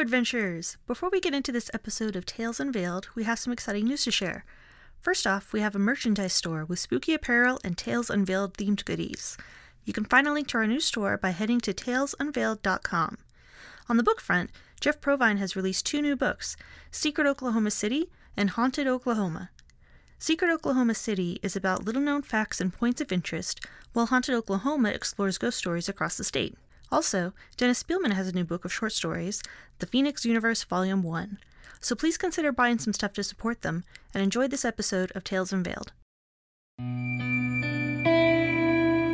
Adventurers! Before we get into this episode of Tales Unveiled, we have some exciting news to share. First off, we have a merchandise store with spooky apparel and Tales Unveiled themed goodies. You can find a link to our new store by heading to talesunveiled.com. On the book front, Jeff Provine has released two new books Secret Oklahoma City and Haunted Oklahoma. Secret Oklahoma City is about little known facts and points of interest, while Haunted Oklahoma explores ghost stories across the state. Also, Dennis Spielman has a new book of short stories, The Phoenix Universe Volume 1. So please consider buying some stuff to support them and enjoy this episode of Tales Unveiled.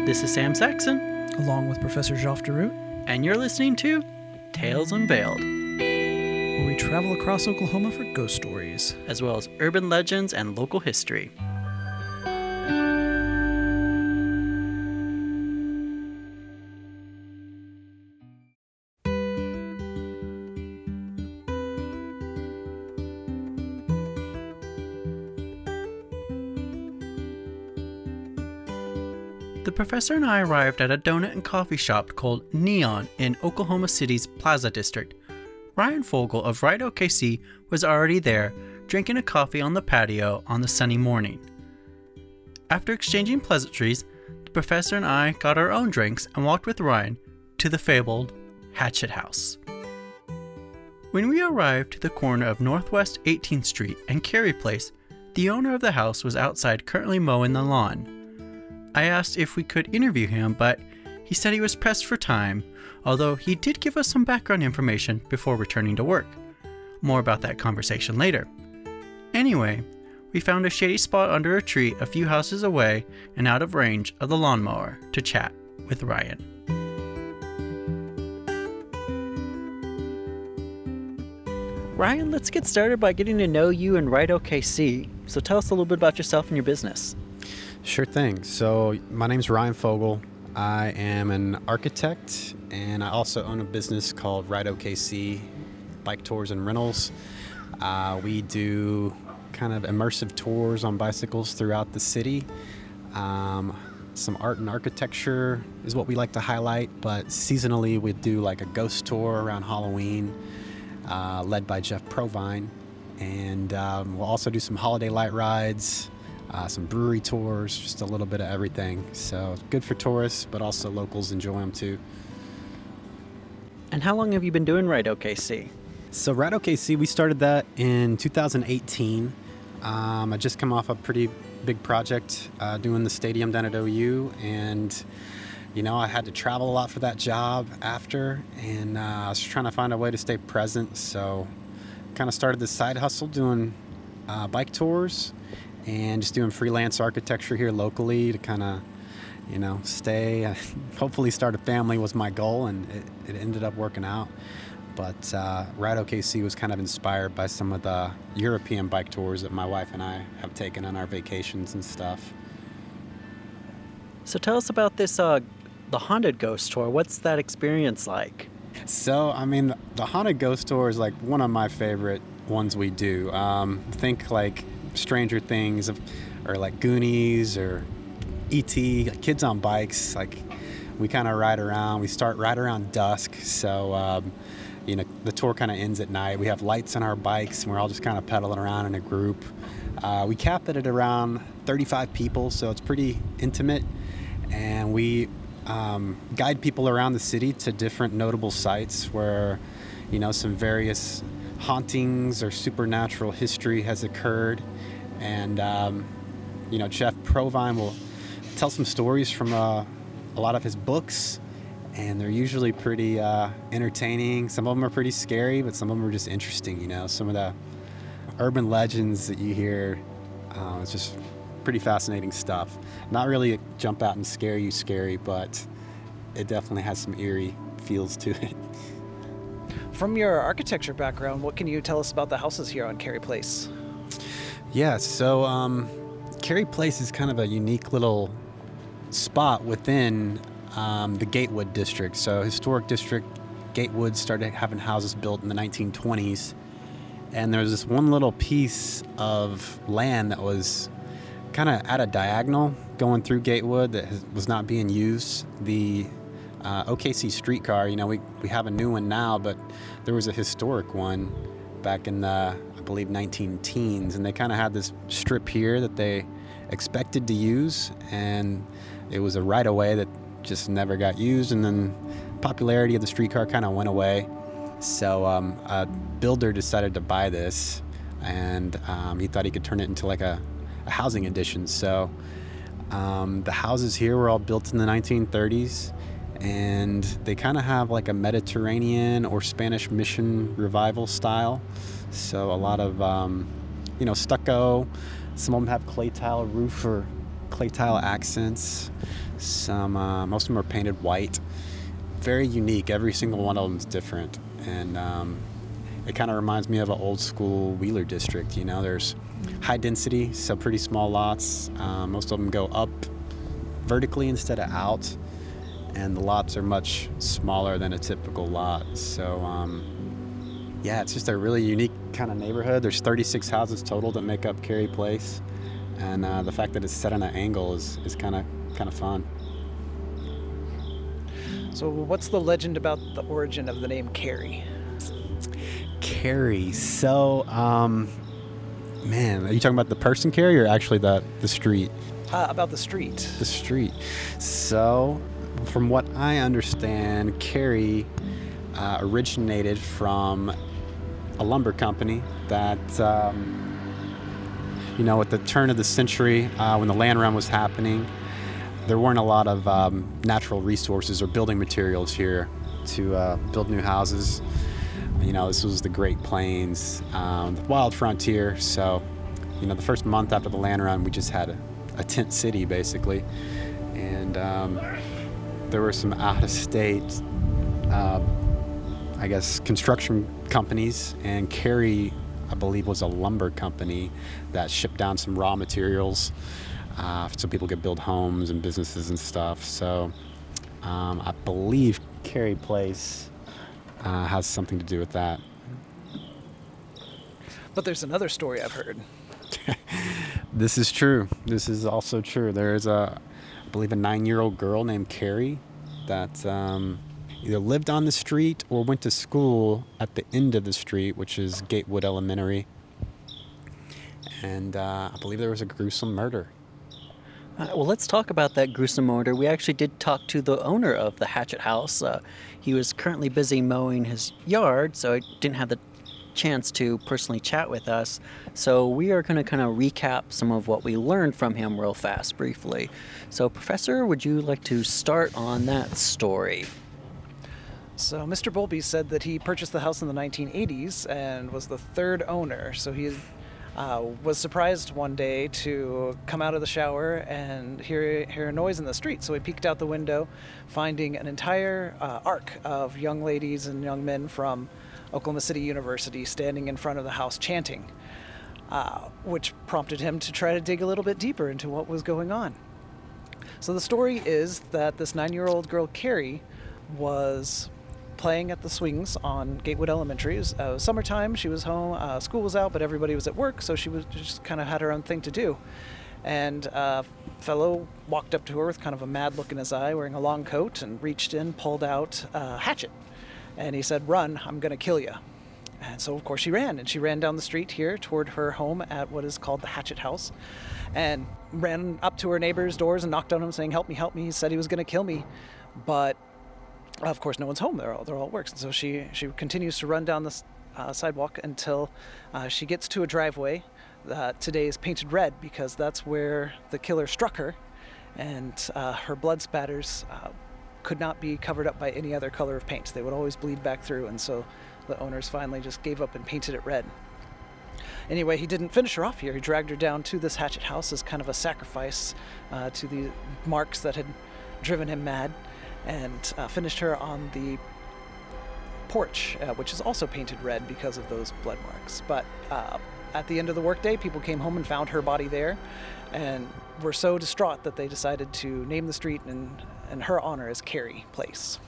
This is Sam Saxon, along with Professor Jacques Deroute, and you're listening to Tales Unveiled, where we travel across Oklahoma for ghost stories, as well as urban legends and local history. Professor and I arrived at a donut and coffee shop called Neon in Oklahoma City's Plaza District. Ryan Fogel of Ride OKC was already there, drinking a coffee on the patio on the sunny morning. After exchanging pleasantries, the professor and I got our own drinks and walked with Ryan to the fabled Hatchet House. When we arrived to the corner of Northwest 18th Street and Carey Place, the owner of the house was outside currently mowing the lawn. I asked if we could interview him, but he said he was pressed for time, although he did give us some background information before returning to work. More about that conversation later. Anyway, we found a shady spot under a tree a few houses away and out of range of the lawnmower to chat with Ryan. Ryan, let's get started by getting to know you and Ride OKC. So tell us a little bit about yourself and your business. Sure thing. So, my name's Ryan Fogel. I am an architect and I also own a business called Ride OKC Bike Tours and Rentals. Uh, we do kind of immersive tours on bicycles throughout the city. Um, some art and architecture is what we like to highlight, but seasonally we do like a ghost tour around Halloween, uh, led by Jeff Provine. And um, we'll also do some holiday light rides, uh, some brewery tours, just a little bit of everything. So good for tourists, but also locals enjoy them too. And how long have you been doing Ride OKC? So Ride OKC, we started that in 2018. Um, I just come off a pretty big project uh, doing the stadium down at OU, and you know I had to travel a lot for that job after, and uh, I was trying to find a way to stay present. So kind of started this side hustle doing uh, bike tours and just doing freelance architecture here locally to kind of you know stay hopefully start a family was my goal and it, it ended up working out but uh, Ride OKC was kind of inspired by some of the European bike tours that my wife and I have taken on our vacations and stuff. So tell us about this, uh, the Haunted Ghost Tour. What's that experience like? So, I mean, the Haunted Ghost Tour is like one of my favorite ones we do. Um, think like Stranger Things or like Goonies or E.T., like kids on bikes. Like we kind of ride around. We start right around dusk. So, um, you know, the tour kind of ends at night. We have lights on our bikes and we're all just kind of pedaling around in a group. Uh, we cap it at around 35 people, so it's pretty intimate. And we um, guide people around the city to different notable sites where, you know, some various hauntings or supernatural history has occurred. And, um, you know, Jeff Provine will tell some stories from uh, a lot of his books, and they're usually pretty uh, entertaining. Some of them are pretty scary, but some of them are just interesting, you know. Some of the urban legends that you hear, uh, it's just pretty fascinating stuff. Not really jump out and scare you scary, but it definitely has some eerie feels to it. From your architecture background, what can you tell us about the houses here on Carey Place? Yeah, so um, Carey Place is kind of a unique little spot within um, the Gatewood district. So, historic district, Gatewood started having houses built in the 1920s. And there was this one little piece of land that was kind of at a diagonal going through Gatewood that was not being used. The uh, OKC streetcar. You know, we, we have a new one now, but there was a historic one back in the, believe, 19 teens, and they kind of had this strip here that they expected to use, and it was a right of way that just never got used, and then popularity of the streetcar kind of went away. So um, a builder decided to buy this, and um, he thought he could turn it into like a, a housing addition. So um, the houses here were all built in the 1930s, and they kind of have like a Mediterranean or Spanish mission revival style. So a lot of um, you know stucco. Some of them have clay tile roof or clay tile accents. Some uh, most of them are painted white. Very unique. Every single one of them is different, and um, it kind of reminds me of an old school Wheeler district. You know, there's high density, so pretty small lots. Um, most of them go up vertically instead of out, and the lots are much smaller than a typical lot. So, um, yeah, it's just a really unique kind of neighborhood. There's 36 houses total that make up Carey Place, and uh, the fact that it's set on an angle is is kind of kind of fun. So, what's the legend about the origin of the name Carey? Carey. So, um, man, are you talking about the person Cary or actually the the street? Uh, about the street. The street. So, from what I understand, Carey uh, originated from a lumber company that, um, you know, at the turn of the century, uh, when the land run was happening, there weren't a lot of um, natural resources or building materials here to uh, build new houses. You know, this was the Great Plains, um, the wild frontier. So, you know, the first month after the land run, we just had a, a tent city basically, and um, there were some out-of-state, uh, I guess, construction companies, and Carey, I believe, was a lumber company that shipped down some raw materials uh, so people could build homes and businesses and stuff. So, um, I believe Carey Place uh, has something to do with that. But there's another story I've heard. This is true. This is also true. There is a, I believe, a nine-year-old girl named Carrie that um, either lived on the street or went to school at the end of the street, which is Gatewood Elementary. And uh, I believe there was a gruesome murder. Uh, well, let's talk about that gruesome murder. We actually did talk to the owner of the Hatchet House. Uh, he was currently busy mowing his yard, so I didn't have the chance to personally chat with us. So we are going to kind of recap some of what we learned from him real fast, briefly. So, Professor, would you like to start on that story? So, Mr. Bolby said that he purchased the house in the 1980s and was the third owner. So, he uh, was surprised one day to come out of the shower and hear, hear a noise in the street. So, he peeked out the window, finding an entire uh, arc of young ladies and young men from Oklahoma City University standing in front of the house chanting, uh, which prompted him to try to dig a little bit deeper into what was going on. So the story is that this nine year old girl, Carrie, was playing at the swings on Gatewood Elementary. It was uh, summertime, she was home, uh, school was out, but everybody was at work, so she was just kind of had her own thing to do. And a fellow walked up to her with kind of a mad look in his eye, wearing a long coat, and reached in, pulled out a hatchet and he said, Run, I'm going to kill you. And so, of course, she ran, and she ran down the street here toward her home at what is called the Hatchet House, and ran up to her neighbor's doors and knocked on them, saying, Help me, help me. He said he was going to kill me. But, of course, no one's home. They're all, they're all at work. And so she, she continues to run down the uh, sidewalk until uh, she gets to a driveway that today is painted red because that's where the killer struck her. And uh, her blood spatters uh, could not be covered up by any other color of paint. They would always bleed back through, and so the owners finally just gave up and painted it red. Anyway, he didn't finish her off here. He dragged her down to this hatchet house as kind of a sacrifice uh, to the marks that had driven him mad, and uh, finished her on the porch, uh, which is also painted red because of those blood marks. But uh, at the end of the workday, people came home and found her body there, and were so distraught that they decided to name the street in, in her honor as Carey Place.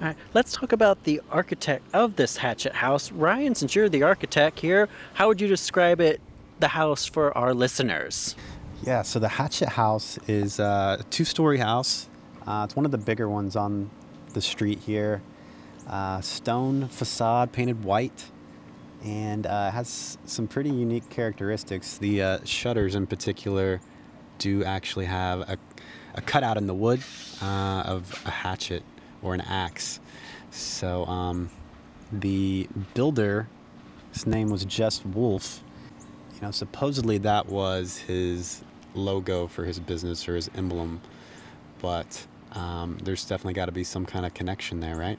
All right, let's talk about the architect of this Hatchet House. Ryan, since you're the architect here, how would you describe it, the house, for our listeners? Yeah, so the Hatchet House is a two story house. Uh, it's one of the bigger ones on the street here. Uh, stone facade painted white and uh, has some pretty unique characteristics. The uh, shutters, in particular, do actually have a, a cutout in the wood uh, of a hatchet or an axe. So um, the builder, his name was Jess Wolf. You know, supposedly that was his logo for his business or his emblem, but um, there's definitely got to be some kind of connection there, right?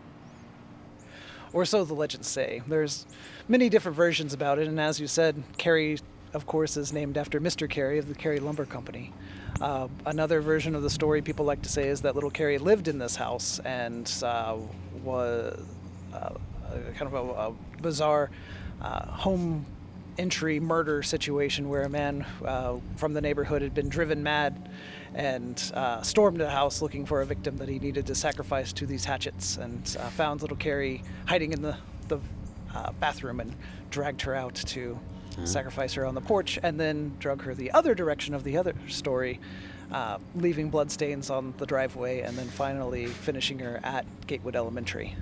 or so the legends say. There's many different versions about it, and as you said, Carey, of course, is named after Mr. Carey of the Carey Lumber Company. Uh, another version of the story people like to say is that little Carey lived in this house and uh, was uh, kind of a, a bizarre uh, home entry murder situation where a man uh, from the neighborhood had been driven mad and uh, stormed the house looking for a victim that he needed to sacrifice to these hatchets and uh, found little Carrie hiding in the, the uh, bathroom and dragged her out to sacrifice her on the porch and then drug her the other direction of the other story. Uh, leaving bloodstains on the driveway and then finally finishing her at Gatewood Elementary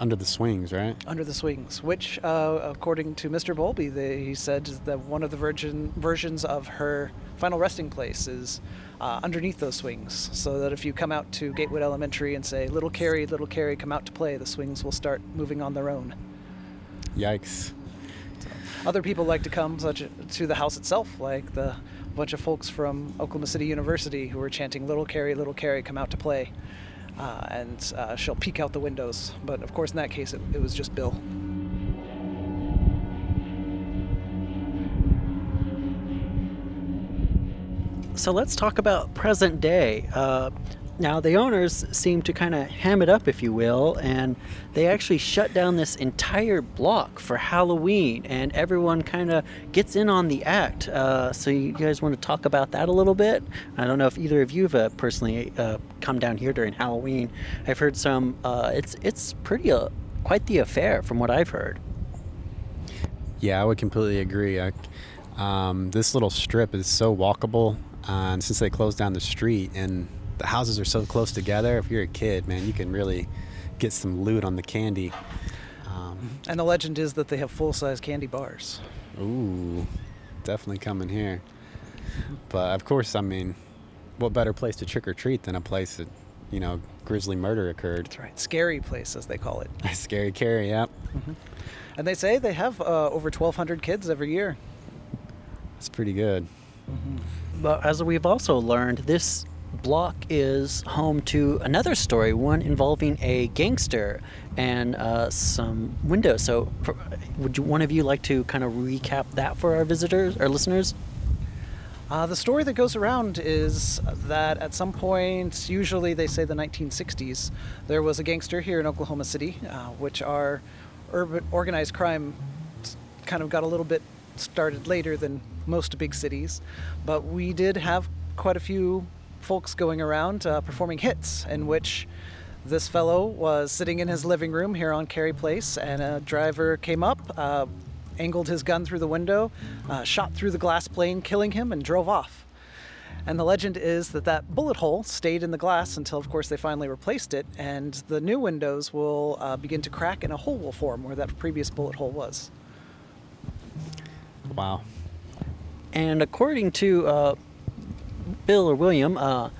Under the swings, right? under the swings, which, uh, according to Mr. Bowlby, they, he said that one of the virgin versions of her final resting place is uh, underneath those swings, so that if you come out to Gatewood Elementary and say, "Little Carrie, little Carrie, come out to play," the swings will start moving on their own. Yikes. Other people like to come such to the house itself, like the bunch of folks from Oklahoma City University who were chanting "Little Carrie, little Carrie, come out to play," uh, and uh, she'll peek out the windows. But of course, in that case, it, it was just Bill. So let's talk about present day. Uh, now, the owners seem to kind of ham it up, if you will, and they actually shut down this entire block for Halloween, and everyone kind of gets in on the act. Uh, so, you guys want to talk about that a little bit? I don't know if either of you have uh, personally uh, come down here during Halloween. I've heard some. Uh, it's it's pretty uh, quite the affair, from what I've heard. Yeah, I would completely agree. I, um, this little strip is so walkable, uh, and since they closed down the street and the houses are so close together, if you're a kid, man, you can really get some loot on the candy. Um, And the legend is that they have full-size candy bars. ooh, definitely coming here. But of course, I mean, what better place to trick or treat than a place that, you know, grisly murder occurred? That's right. Scary place, as they call it. Scary Carrie, yep. And they say they have uh, over 1,200 kids every year. That's pretty good. But as we've also learned, this block is home to another story, one involving a gangster and uh, some windows. So, for, would you, one of you like to kind of recap that for our visitors, our listeners? Uh, the story that goes around is that at some point, usually they say the 1960s, there was a gangster here in Oklahoma City, uh, which our urban organized crime kind of got a little bit started later than most big cities. But we did have quite a few folks going around uh, performing hits, in which this fellow was sitting in his living room here on Carey Place, and a driver came up, uh, angled his gun through the window, uh, shot through the glass plane, killing him, and drove off. And the legend is that that bullet hole stayed in the glass until, of course, they finally replaced it, and the new windows will uh, begin to crack and a hole will form where that previous bullet hole was. Wow. And according to uh, Bill or William, uh,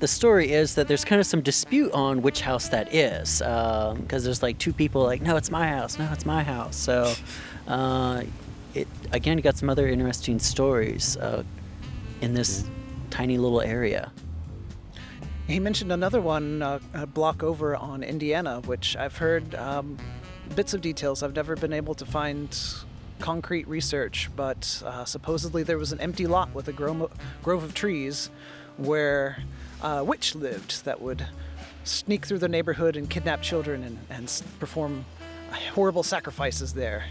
the story is that there's kind of some dispute on which house that is, because there's like two people like, no, it's my house, no, it's my house. So, uh, it again, got some other interesting stories uh, in this tiny little area. He mentioned another one uh, a block over on Indiana, which I've heard um, bits of details. I've never been able to find concrete research, but uh, supposedly there was an empty lot with a gro- grove of trees where a witch lived that would sneak through the neighborhood and kidnap children and, and perform horrible sacrifices there.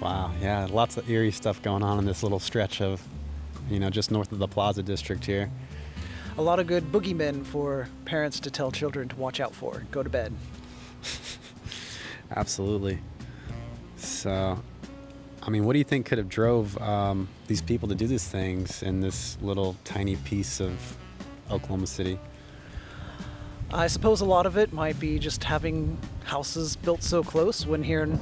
Wow. Yeah, lots of eerie stuff going on in this little stretch of, you know, just north of the Plaza District here. A lot of good boogeymen for parents to tell children to watch out for. Go to bed. Absolutely. So, I mean, what do you think could have drove um, these people to do these things in this little tiny piece of Oklahoma City? I suppose a lot of it might be just having houses built so close when here in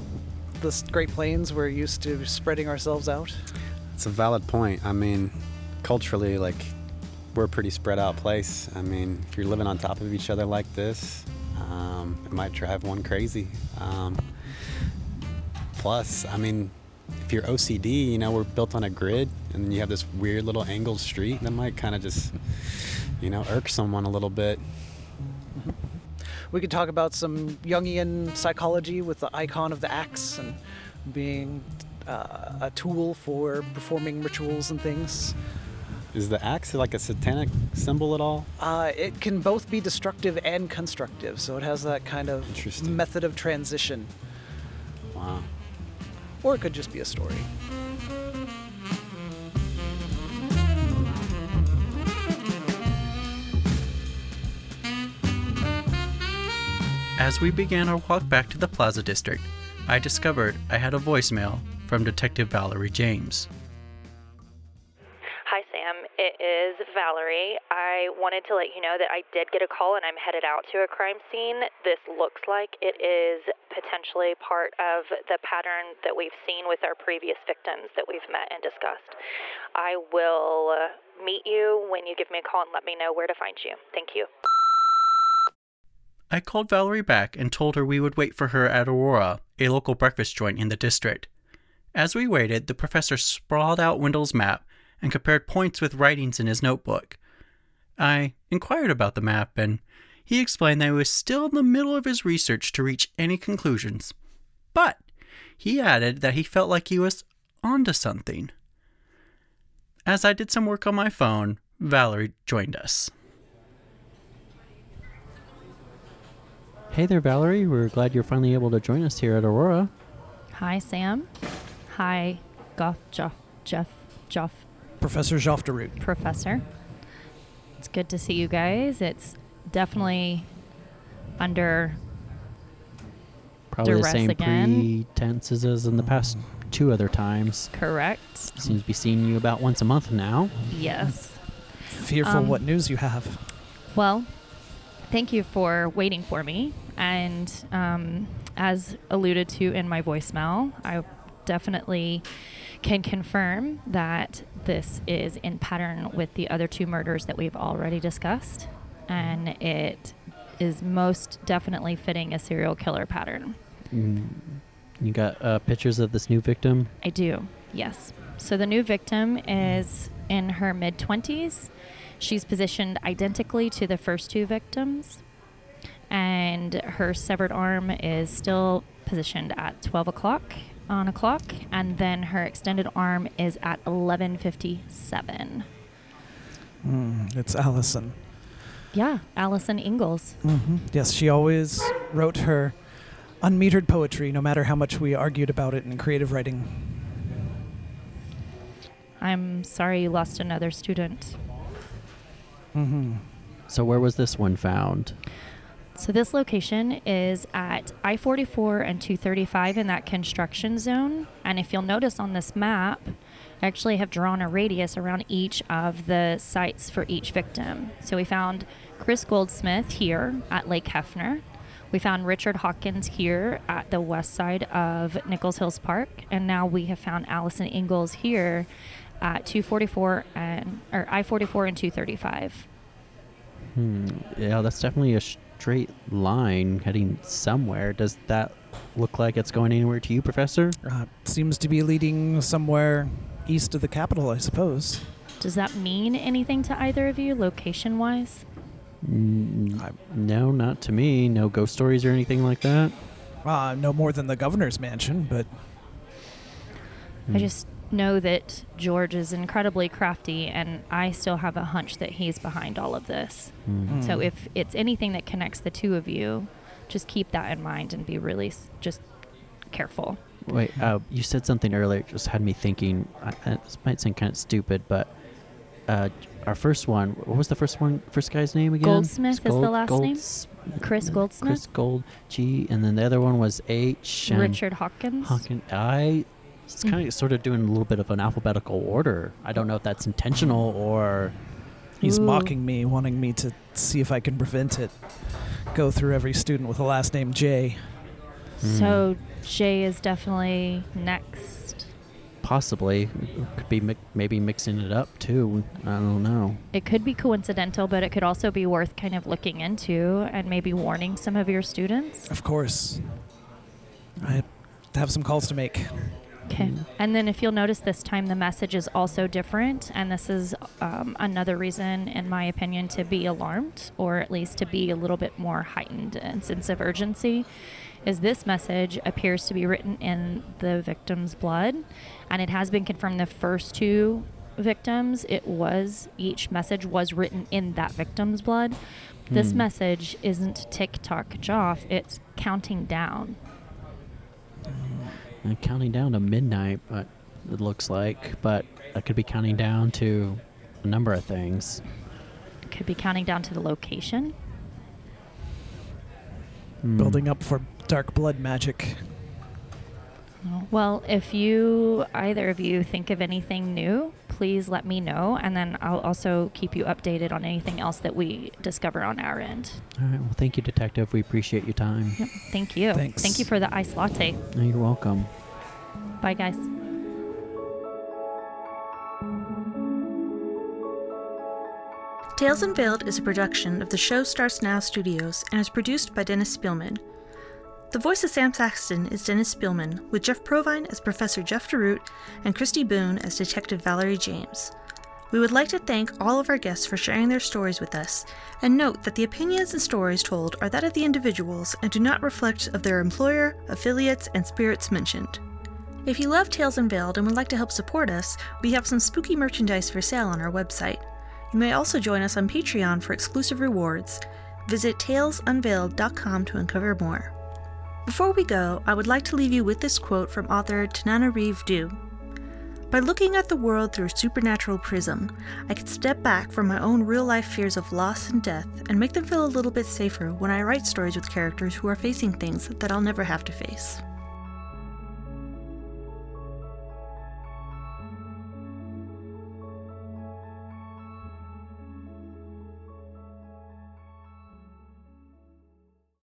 the Great Plains we're used to spreading ourselves out. It's a valid point. I mean, culturally, like, we're a pretty spread out place. I mean, if you're living on top of each other like this, um, it might drive one crazy. Um, plus, I mean, if you're OCD, you know, we're built on a grid, and then you have this weird little angled street that might kind of just, you know, irk someone a little bit. We could talk about some Jungian psychology with the icon of the axe and being uh, a tool for performing rituals and things. Is the axe like a satanic symbol at all? Uh, it can both be destructive and constructive, so it has that kind of method of transition. Wow. Or it could just be a story. As we began our walk back to the Plaza District, I discovered I had a voicemail from Detective Valerie James. Valerie. I wanted to let you know that I did get a call and I'm headed out to a crime scene. This looks like it is potentially part of the pattern that we've seen with our previous victims that we've met and discussed. I will uh, meet you when you give me a call and let me know where to find you. Thank you. I called Valerie back and told her we would wait for her at Aurora, a local breakfast joint in the district. As we waited, the professor sprawled out Wendell's map and compared points with writings in his notebook. I inquired about the map, and he explained that he was still in the middle of his research to reach any conclusions. But he added that he felt like he was onto something. As I did some work on my phone, Valerie joined us. Hey there, Valerie. We're glad you're finally able to join us here at Aurora. Hi, Sam. Hi, Goff, Jeff, Jeff, Jeff, Professor Joff Deroot. Professor. It's good to see you guys. It's definitely under Probably the same again. pretenses as in the past two other times. correct. Seems to be seeing you about once a month now. Yes. Fearful Um, what news you have. Well, thank you for waiting for me. And um, as alluded to in my voicemail, I definitely can confirm that this is in pattern with the other two murders that we've already discussed. And it is most definitely fitting a serial killer pattern. Mm, You got uh, pictures of this new victim? I do, yes. So the new victim is in her mid 20s. She's positioned identically to the first two victims, and her severed arm is still positioned at 12 o'clock on a clock, and then her extended arm is at 11:57. Mm, it's Allison. Yeah, Allison Ingalls. hmm Yes, she always wrote her unmetered poetry, no matter how much we argued about it in creative writing. I'm sorry you lost another student. hmm So, where was this one found? So this location is at I-44 and 235 in that construction zone. And if you'll notice on this map, I actually have drawn a radius around each of the sites for each victim. So we found Chris Goldsmith here at Lake Hefner. We found Richard Hawkins here at the west side of Nichols Hills Park, and now we have found Allison Ingalls here at 244 and or I-44 and 235. Hmm. Yeah, that's definitely a straight line heading somewhere. Does that look like it's going anywhere to you, Professor? Uh, seems to be leading somewhere east of the capital, I suppose. Does that mean anything to either of you, location wise? Mm, no, not to me. No ghost stories or anything like that. Uh, no more than the governor's mansion, but. I just know that George is incredibly crafty, and I still have a hunch that he's behind all of this. Hmm. So Mm. if it's anything that connects the two of you, just keep that in mind and be really s- just careful. Wait, uh, you said something earlier. It just had me thinking. I, I- this might sound kind of stupid, but uh, our first one. What was the first one? First guy's name again? Goldsmith is the last name? Chris uh, Goldsmith? Chris Gold G, and then the other one was H. and Richard Hawkins. Hawkins. I. It's kind of mm. sort of doing a little bit of an alphabetical order. I don't know if that's intentional or. He's Ooh. mocking me, wanting me to see if I can prevent it. Go through every student with a last name J. Mm. So Jay is definitely next. Possibly. Could be mi- maybe mixing it up too. I don't know. It could be coincidental, but it could also be worth kind of looking into and maybe warning some of your students. Of course. I have some calls to make. Okay. And then if you'll notice this time, the message is also different. And this is um, another reason, in my opinion, to be alarmed or at least to be a little bit more heightened and sense of urgency. Is this message appears to be written in the victim's blood, and it has been confirmed the first two victims, it was each message was written in that victim's blood. This Hmm. message isn't tick tock Joff, it's counting down. And counting down to midnight, but it looks like. But I could be counting down to a number of things. Could be counting down to the location. Hmm. Building up for dark blood magic. Well, if you, either of you, think of anything new, please let me know, and then I'll also keep you updated on anything else that we discover on our end. All right. Well, thank you, Detective. We appreciate your time. Yep. Thank you. Thanks. Thank you for the ice latte. You're welcome. Bye, guys. Tales Unveiled is a production of the Show Starts Now studios and is produced by Dennis Spielman. The voice of Sam Saxton is Dennis Spielman, with Jeff Provine as Professor Jeff DeRoot and Christy Boone as Detective Valerie James. We would like to thank all of our guests for sharing their stories with us, and note that the opinions and stories told are that of the individuals and do not reflect of their employer, affiliates, and spirits mentioned. If you love Tales Unveiled and would like to help support us, we have some spooky merchandise for sale on our website. You may also join us on Patreon for exclusive rewards. Visit talesunveiled.com to uncover more. Before we go, I would like to leave you with this quote from author Tananarive Due. By looking at the world through a supernatural prism, I can step back from my own real life fears of loss and death and make them feel a little bit safer when I write stories with characters who are facing things that I'll never have to face.